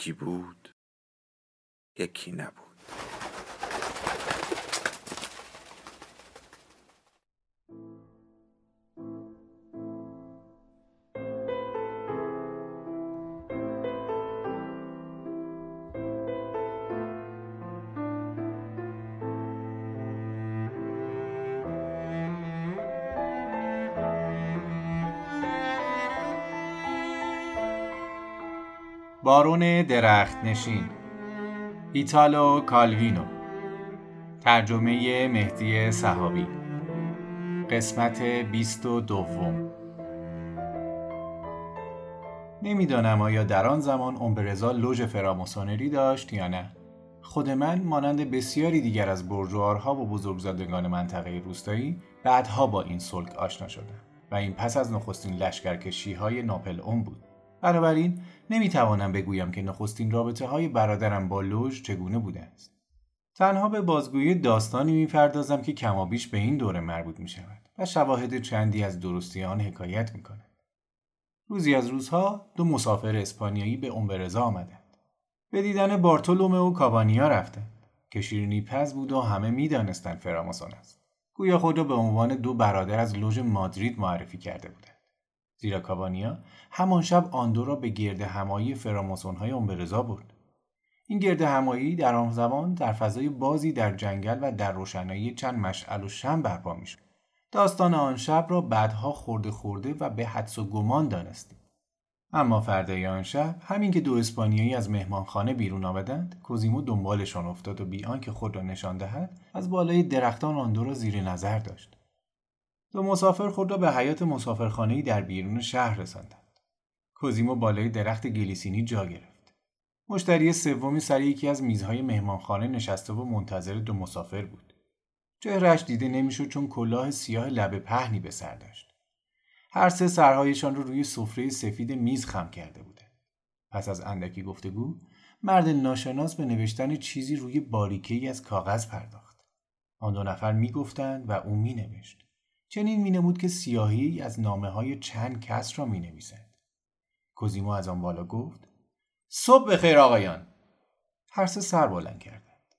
یکی بود یکی نبود. بارون درخت نشین ایتالو کالوینو ترجمه مهدی صحابی قسمت بیست و دوم. نمی‌دانم آیا در آن زمان اومبرزا لوژ فراماسونری داشت یا نه. خود من مانند بسیاری دیگر از برجوارها و بزرگزادگان منطقه روستایی بعدها با این سلک آشنا شدم و این پس از نخستین لشکرکشی های ناپل اون بود. بنابراین نمی‌توانم بگویم که نخستین رابطه های برادرم با لوژ چگونه بوده است. تنها به بازگویی داستانی می‌پردازم که کمابیش به این دوره مربوط می شود و شواهد چندی از درستی آن حکایت می کند. روزی از روزها دو مسافر اسپانیایی به امبرزا آمدند. به دیدن بارتولومه و کابانیا رفتند که شیرینی پز بود و همه می‌دانستند فراماسون است. گویا خود را به عنوان دو برادر از لوژ مادرید معرفی کرده بودند. زیرا کابانیا همان شب آندو را به گرد همایی فراماسون های امبرزا برد. این گرد همایی در آن زمان در فضای بازی در جنگل و در روشنایی چند مشعل و شم برپا می‌شد. داستان آن شب را بعدها خورده خورده و به حدس و گمان دانستیم. اما فردای آن شب همین که دو اسپانیایی از مهمانخانه بیرون آمدند کوزیمو دنبالشان افتاد و بی آنکه خود را نشان دهد از بالای درختان آندو را زیر نظر داشت دو مسافر خود را به حیات مسافرخانه‌ای در بیرون شهر رساندند. کوزیمو بالای درخت گلیسینی جا گرفت. مشتری سومی سر یکی از میزهای مهمانخانه نشسته و منتظر دو مسافر بود. چهرش دیده نمی‌شد چون کلاه سیاه لبه پهنی به سر داشت. هر سه سرهایشان رو روی سفره سفید میز خم کرده بودند. پس از اندکی گفتگو مرد ناشناس به نوشتن چیزی روی باریکه از کاغذ پرداخت. آن دو نفر می‌گفتند و او می چنین مینمود که سیاهی از نامه های چند کس را می. کوزیمو از آن بالا گفت صبح بخیر آقایان. هر سه سر بلند کردند.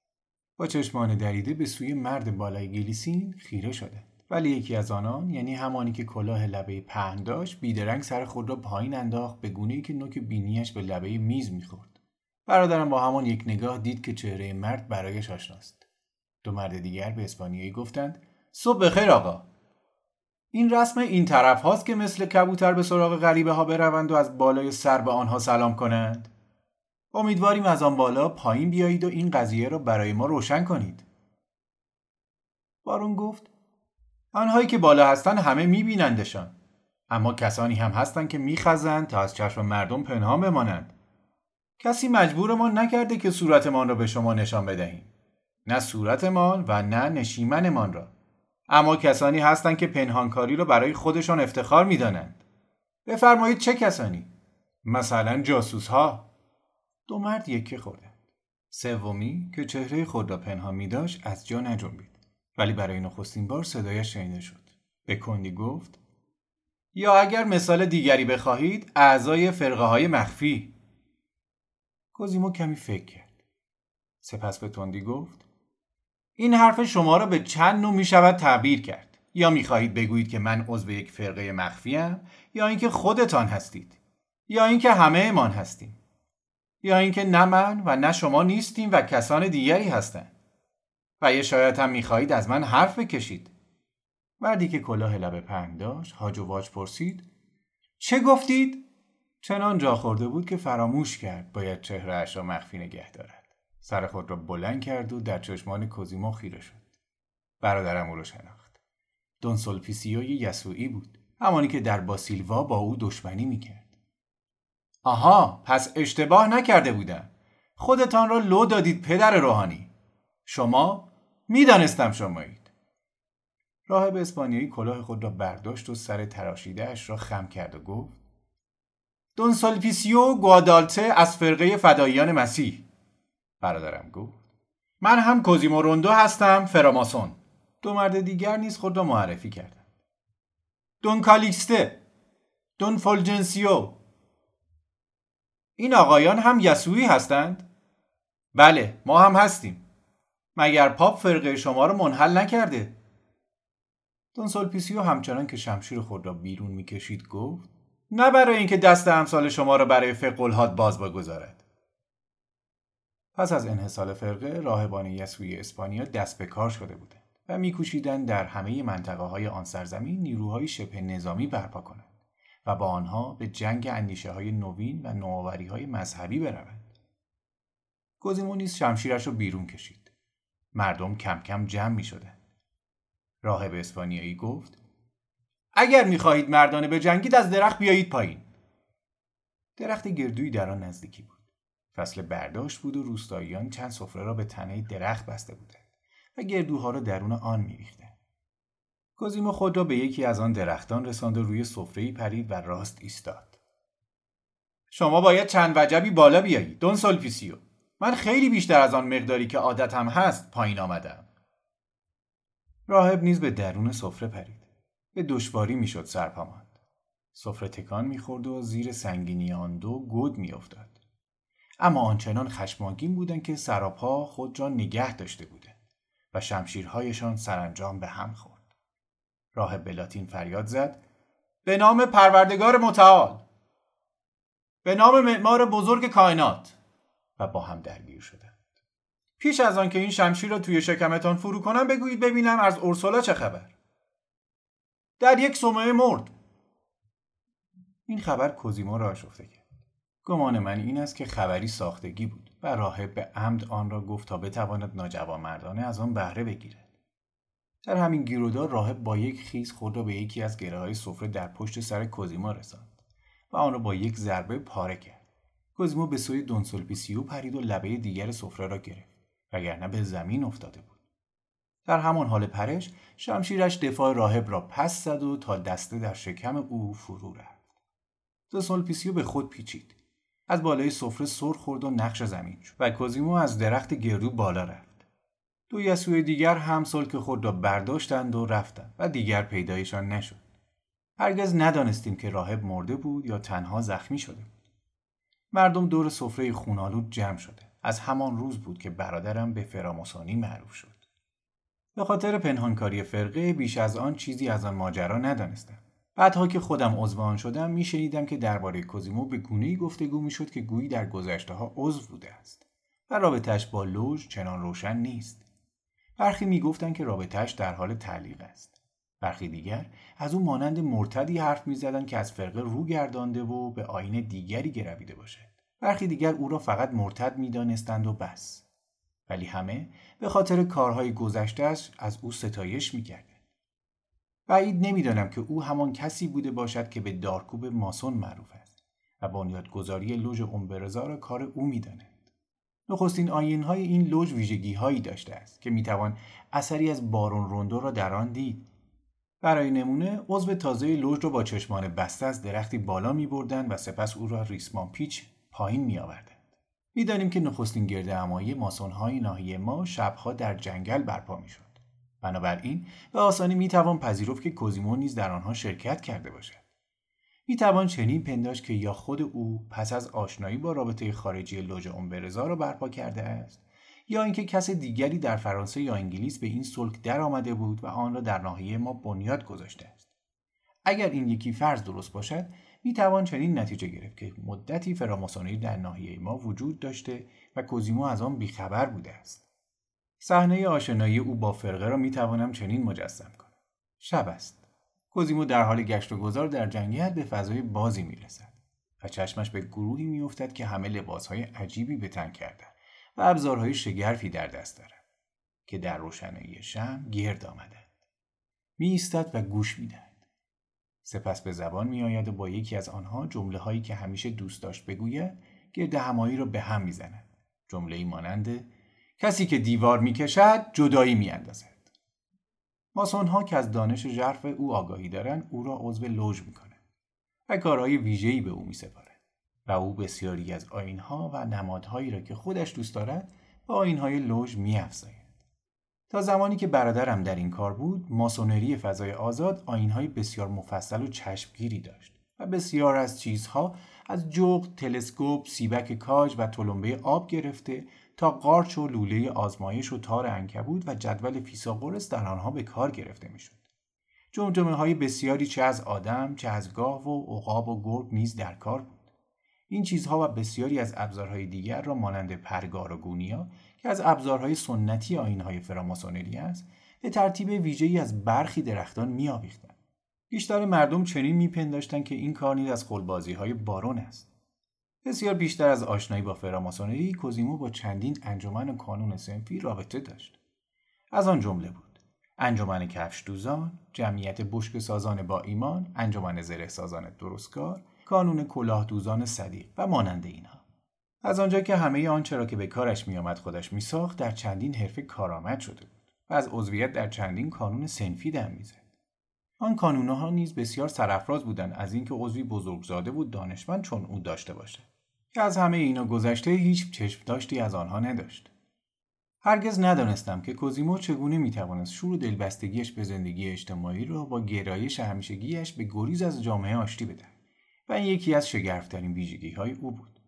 با چشمان دریده به سوی مرد بالای گلیسین خیره شدند. ولی یکی از آنان یعنی همانی که کلاه لبه پهن داشت بیدرنگ سر خود را پایین انداخت به گونه که نوک بینیش به لبه میز می‌خورد. برادرم با همان یک نگاه دید که چهره مرد برایش آشناست. دو مرد دیگر به اسپانیایی گفتند صبح بخیر آقا. این رسم این طرف هاست که مثل کبوتر به سراغ غریبه ها بروند و از بالای سر به آنها سلام کنند. امیدواریم از آن بالا پایین بیایید و این قضیه را برای ما روشن کنید. بارون گفت آنهایی که بالا هستند همه میبینندشان. اما کسانی هم هستند که میخزند تا از چشم مردم پنهان بمانند. کسی مجبورمان نکرده که صورتمان را به شما نشان بدهیم. نه صورتمان و نه نشیمنمان را. اما کسانی هستند که پنهانکاری رو برای خودشان افتخار می‌دانند. بفرمایید چه کسانی؟ مثلا جاسوس ها. دو مرد یکی خوردند. سومی که چهره خود را پنهان می داشت از جا نجنبید. ولی برای نخستین بار صدایش شنیده شد. به کندی گفت یا اگر مثال دیگری بخواهید اعضای فرقه های مخفی. کوزیمو کمی فکر کرد. سپس به تندی گفت این حرف شما را به چند نوع می شود تعبیر کرد. یا می خواهید بگویید که من عضو یک فرقه مخفی یا اینکه خودتان هستید. یا اینکه همه امان هستیم. یا اینکه نه من و نه شما نیستیم و کسان دیگری هستند و یا شاید هم می‌خواهید از من حرف بکشید. مردی که کلاه لب پهن داشت هاج و واج پرسید چه گفتید؟ چنان جا خورده بود که فراموش کرد باید چهرهاش را مخفی نگه دارد. سر خود را بلند کرد و در چشمان کوزیمو خیره شد. برادرم او را شناخت. دون سولپیسیوی یسوعی بود. همانی که در باسیلوا با او دشمنی می‌کرد آها پس اشتباه نکرده بودم خودتان را لو دادید پدر روحانی شما می‌دانستم شمایید راهب اسپانیایی کلاه خود را برداشت و سر تراشیده اش را خم کرد و گفت دون سولپیسیو گوادالته از فرقه فداییان مسیح برادرم گفت. من هم کوزیمو روندو هستم فراماسون. دو مرد دیگر نیز خود را معرفی کردند. دون کالیکسته دون فولجنسیو. این آقایان هم یسوعی هستند؟ بله ما هم هستیم. مگر پاپ فرقه شما را منحل نکرده؟ دون سولپیسیو همچنان که شمشیر خود را بیرون می‌کشید گفت نه برای اینکه دست امثال شما را برای فقه باز بگذارد پس از انحلال فرقه راهبان یسوعی اسپانیا دست به کار شده بودند و میکوشیدند در همه منطقه های آن سرزمین نیروهای شبه نظامی برپا کنند و با آنها به جنگ اندیشه های نوین و نوآوری های مذهبی بروند. گزیمو نیز شمشیرش را بیرون کشید. مردم کم کم جمع می شدند. راهب اسپانیایی گفت اگر می‌خواهید مردانه جنگید از درخت بیایید پایین. درخت گردویی در آن نزدیکی بود. فصل برداشت بود و روستاییان چند سفره را به تنه درخت بسته بودند و گردوها را درون آن میریختند. کوزیمو خود را به یکی از آن درختان رساند و روی سفره‌ای پرید و راست ایستاد. شما باید چند وجبی بالا بیایید دون سولپیسیو. من خیلی بیشتر از آن مقداری که عادتم هست پایین آمدم. راهب نیز به درون سفره پرید. به دشواری می‌شد سرپا ماند. سفره تکان می‌خورد و زیر سنگینی آن دو گود میافتاد. اما آنچنان خشماگین بودند که سر پا خود را نگه داشته بودند و شمشیرهایشان سرانجام به هم خورد. راه بلاتین فریاد زد به نام پروردگار متعال! به نام معمار بزرگ کائنات! و با هم درگیر شدند. پیش از آن که این شمشیر را توی شکمتان فرو کنم بگویید ببینم از اورسولا چه خبر. در یک سومه مرد. این خبر کوزیمو را آشفته کرد. گمان من این است که خبری ساختگی بود و راهب به عمد آن را گفت تا بتواند ناجوانمردانه از آن بهره بگیرد. در همین گیرودار راهب با یک خیز خود را به یکی از گره های سفره در پشت سر کوزیما رساند و آن را با یک ضربه پاره کرد. کوزیما به سوی دونسولپیسیو پرید و لبه دیگر سفره را گرفت وگرنه به زمین افتاده بود. در همان حال پرش شمشیرش دفاع راهب را پس زد و تا دسته در شکم او فرو رفت. دونسولپیسیو به خود پیچید. از بالای سفره سر خورد و نقش زمین شد و کوزیمو از درخت گردو بالا رفت. دو یسوع دیگر هم سلک خود را برداشتند و رفتند و دیگر پیدایشان نشد. هرگز ندانستیم که راهب مرده بود یا تنها زخمی شده بود. مردم دور سفره خونالود جمع شده. از همان روز بود که برادرم به فراموسانی معروف شد. به خاطر پنهانکاری فرقه بیش از آن چیزی از آن ماجرا ندانستم. بعدها که خودم عضو آن شدم میشنیدم که درباره کوزیمو به گونه‌ای گفتگو می‌شد که گویی در گذشته ها عضو بوده است و رابطهش با لوژ چنان روشن نیست. برخی می‌گفتند که رابطهش در حال تعلیق است. برخی دیگر از او مانند مرتدی حرف می‌زدند که از فرقه رو گردانده و به آین دیگری گرویده باشد. برخی دیگر او را فقط مرتد می‌دانستند و بس. ولی همه به خاطر کارهای گذشتهش از او ستایش می‌کرد بعید نمی‌دانم که او همان کسی بوده باشد که به دارکوب ماسون معروف است و بنیادگذاری لوژ اومبرزا را کار او می‌دانند نخستین آینهای این لوژ ویژگی هایی داشته است که می‌توان اثری از بارون روندو را در آن دید برای نمونه عضو تازه لوژ را با چشمان بسته از درختی بالا می بردن و سپس او را ریسمان پیچ پایین می آوردند. می‌دانیم که نخستین گرد امایی ماسون های ناحیه ما شبها در جنگل برپا می شد. بنابراین به آسانی می‌توان پذیرفت که کوزیمو نیز در آنها شرکت کرده باشد. می‌توان چنین پنداشت که یا خود او پس از آشنایی با رابطه خارجی لوژ اومبرزا را برپا کرده است یا اینکه کس دیگری در فرانسه یا انگلیس به این سلک در آمده بود و آن را در ناحیه ما بنیاد گذاشته است. اگر این یکی فرض درست باشد می توان چنین نتیجه گرفت که مدتی فراماسونری در ناحیه ما وجود داشته و کوزیمو از آن بیخبر بوده است. صحنه آشنایی او با فرقه را می توانم چنین مجسم کنم. شب است. کوزیمو در حال گشت و گذار در جنگیت به فضای بازی می رسد و چشمش به گروهی می افتد که همه لباسهای عجیبی به تن کردند و ابزارهای شگرفی در دست دارند که در روشنایی شم گرد آمدند. می ایستد و گوش می دهد. سپس به زبان می آید و با یکی از آنها جمله هایی که همیشه دوست داشت بگوید گرد همایی را به هم می زند. جمله مانند کسی که دیوار می کشد جدایی می اندازد. ماسون ها که از دانش ژرف او آگاهی دارند او را عضو لوژ می کنند و کارهای ویژه‌ای به او می سپارند و او بسیاری از آینها و نمادهایی را که خودش دوست دارد با آینهای لوژ می افزاید. تا زمانی که برادرم در این کار بود ماسونری فضای آزاد آینهای بسیار مفصل و چشمگیری داشت و بسیار از چیزها از جغد، تلسکوپ، سیبک کاج و تلمبه آب گرفته قارچ و لوله آزمایش و تار انکبود و جدول فیساغورس در آنها به کار گرفته می‌شد. جمجمه های بسیاری چه از آدم چه از گاو و عقاب و گرگ نیز در کار بود. این چیزها و بسیاری از ابزارهای دیگر را مانند پرگار و گونیا که از ابزارهای سنتی آینهای فراماسونری است به ترتیب ویژه‌ای از برخی درختان میآویختند بیشتر مردم چنین میپنداشتند که این کار نیز از خلبازی های بارون است بسیار بیشتر از آشنایی با فراماسونری کوزیمو با چندین انجمن و کانون سنفی رابطه داشت. از آن جمله بود. انجمن کفش دوزان جمعیت بشک سازان با ایمان انجمن زره سازان درستکار کانون کلاه دوزان صدیق و مانند اینها. از آنجا که همه آنچه را که به کارش میآمد خودش میساخت در چندین حرفه کارآمد شده بود و از عضویت در چندین کانون سنفی دم می‌زد. آن کانونها نیز بسیار سرافراز بودند از اینکه عضوی بزرگزاده بود دانشمند چون او داشته باشد. که از همه اینا گذشته هیچ چشم داشتی از آنها نداشت. هرگز ندانستم که کوزیمو چگونه می‌توانست شور دلبستگیش به زندگی اجتماعی را با گرایش همیشگیش به گریز از جامعه آشتی بدهد و این یکی از شگرفترین ویژگی های او بود.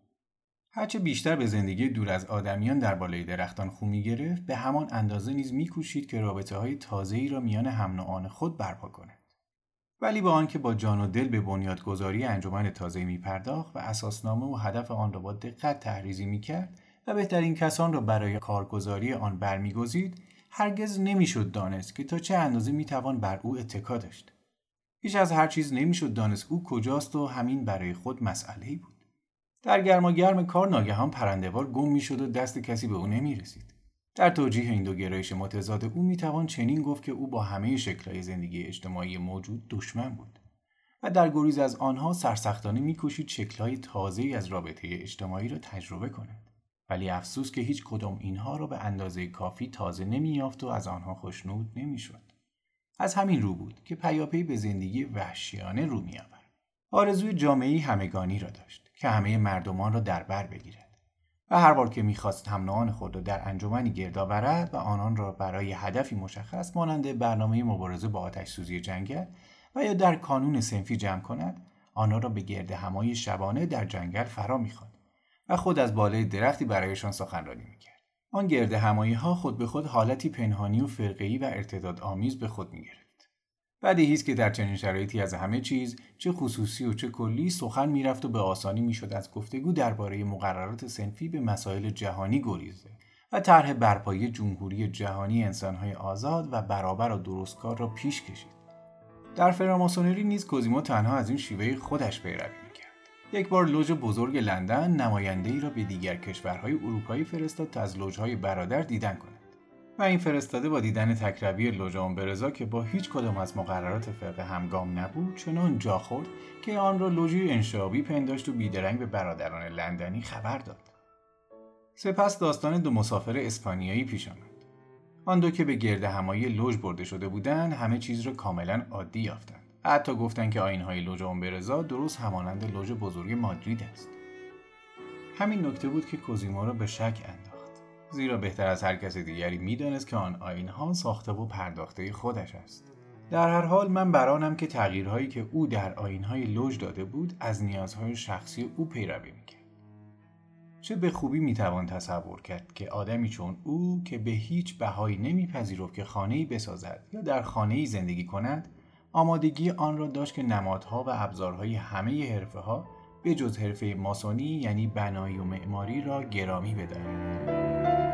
هرچه بیشتر به زندگی دور از آدمیان در بالای درختان خو گرفت به همان اندازه نیز میکوشید که رابطه های تازه ای را میان هم خود برپا کند. ولی با آنکه با جان و دل به بنیادگذاری انجمن تازه می پرداخت و اساسنامه و هدف آن را با دقت تحریزی می کرد و بهترین کسان را برای کارگزاری آن برمیگزید هرگز نمی‌شد دانست که تا چه اندازه می‌توان بر او اتکا داشت هیچ از هر چیز نمی‌شد دانست او کجاست و همین برای خود مسئله بود در گرما گرم کار ناگهان پرندهوار گم می‌شد و دست کسی به او نمی رسید. در توجیه این دو گرایش متضاد او می‌توان چنین گفت که او با همه شکلهای زندگی اجتماعی موجود دشمن بود و در گریز از آنها سرسختانه میکوشید شکلهای تازه‌ای از رابطه اجتماعی را تجربه کند. ولی افسوس که هیچ کدام اینها را به اندازه کافی تازه نمییافت و از آنها خوشنود نمی‌شد. از همین رو بود که پیاپی به زندگی وحشیانه رو میآورد. آرزوی جامعه همگانی را داشت که همه مردمان را در بر بگیرد. هر بار که می‌خواست هم خود را در انجمنی گرد آورد و آنان را برای هدفی مشخص مانند برنامه مبارزه با آتش سوزی جنگل و یا در کانون سنفی جمع کند آنها را به گرد همای شبانه در جنگل فرا می‌خواند و خود از بالای درختی برایشان سخنرانی می‌کرد. آن گرد همایی ها خود به خود حالتی پنهانی و فرقه‌ای و ارتداد آمیز به خود می‌گرفت. بدیهی است که در چنین شرایطی از همه چیز چه خصوصی و چه کلی سخن می‌رفت و به آسانی می‌شد از گفتگو درباره مقررات سنفی به مسائل جهانی گریزه و طرح برپایی جمهوری جهانی انسانهای آزاد و برابر و درستکار را پیش کشید. در فراماسونری نیز کوزیمو تنها از این شیوه خودش پیروی می‌کرد. یک بار لوژ بزرگ لندن نماینده ای را به دیگر کشورهای اروپایی فرستاد تا از لوژهای برادر دیدن کند. و این فرستاده با دیدن تکروی لوژان برزا که با هیچ کدام از مقررات فرقه همگام نبود چنان جا خورد که آن را لوژی انشابی پنداشت و بیدرنگ به برادران لندنی خبر داد. سپس داستان دو مسافر اسپانیایی پیش آمد. آن دو که به گرد همایی لوژ برده شده بودند همه چیز را کاملا عادی یافتند. حتی گفتند که آینهای لوژ برزا درست همانند لوژ بزرگ مادرید است. همین نکته بود که کوزیمو را به شک انداخت. زیرا بهتر از هر کس دیگری می‌دانست که آن آینها ساخته و پرداخته خودش است. در هر حال من برانم که تغییرهایی که او در آینهای لوژ داده بود از نیازهای شخصی او پیروی می‌کرد. چه به خوبی می‌توان تصور کرد که آدمی چون او که به هیچ بهایی نمیپذیرفت که خانه‌ای بسازد یا در خانه‌ای زندگی کند آمادگی آن را داشت که نمادها و ابزارهای همه حرفه ها به جز حرفه ماسونی یعنی بنایی و معماری را گرامی بدارد.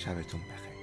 شبتون بخیر.